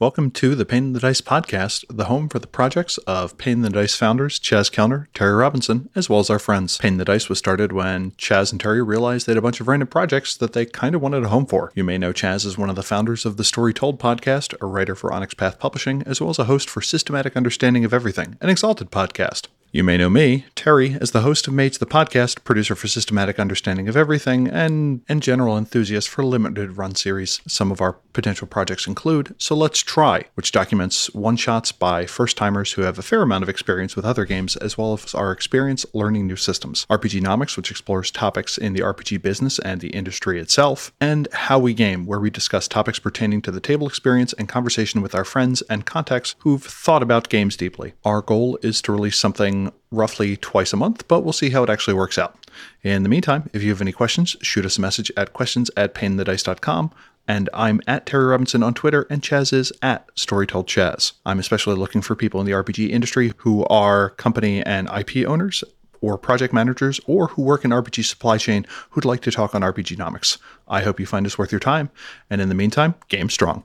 Welcome to the Pain in the Dice podcast, the home for the projects of Pain in the Dice founders Chazz Kellner, Terry Robinson, as well as our friends. Pain in the Dice was started when Chazz and Terry realized they had a bunch of random projects that they kind of wanted a home for. You may know Chazz as one of the founders of the Story Told podcast, a writer for Onyx Path Publishing, as well as a host for Systematic Understanding of Everything, an exalted podcast. You may know me, Terry, as the host of Mates the Podcast, producer for Systematic Understanding of Everything, and, general enthusiast for limited run series. Some of our potential projects include So Let's Try, which documents one shots by first timers who have a fair amount of experience with other games, as well as our experience learning new systems. RPGnomics, which explores topics in the RPG business and the industry itself, and How We Game, where we discuss topics pertaining to the table experience and conversation with our friends and contacts who've thought about games deeply. Our goal is to release something roughly twice a month, but we'll see how it actually works out. In the meantime, if you have any questions, shoot us a message at questions at paininthedice.com. And I'm at Terry Robinson on Twitter, and Chazz is at Storytold Chazz. I'm especially looking for people in the RPG industry who are company and IP owners or project managers or who work in RPG supply chain who'd like to talk on RPGnomics. I hope you find this worth your time. And in the meantime, game strong.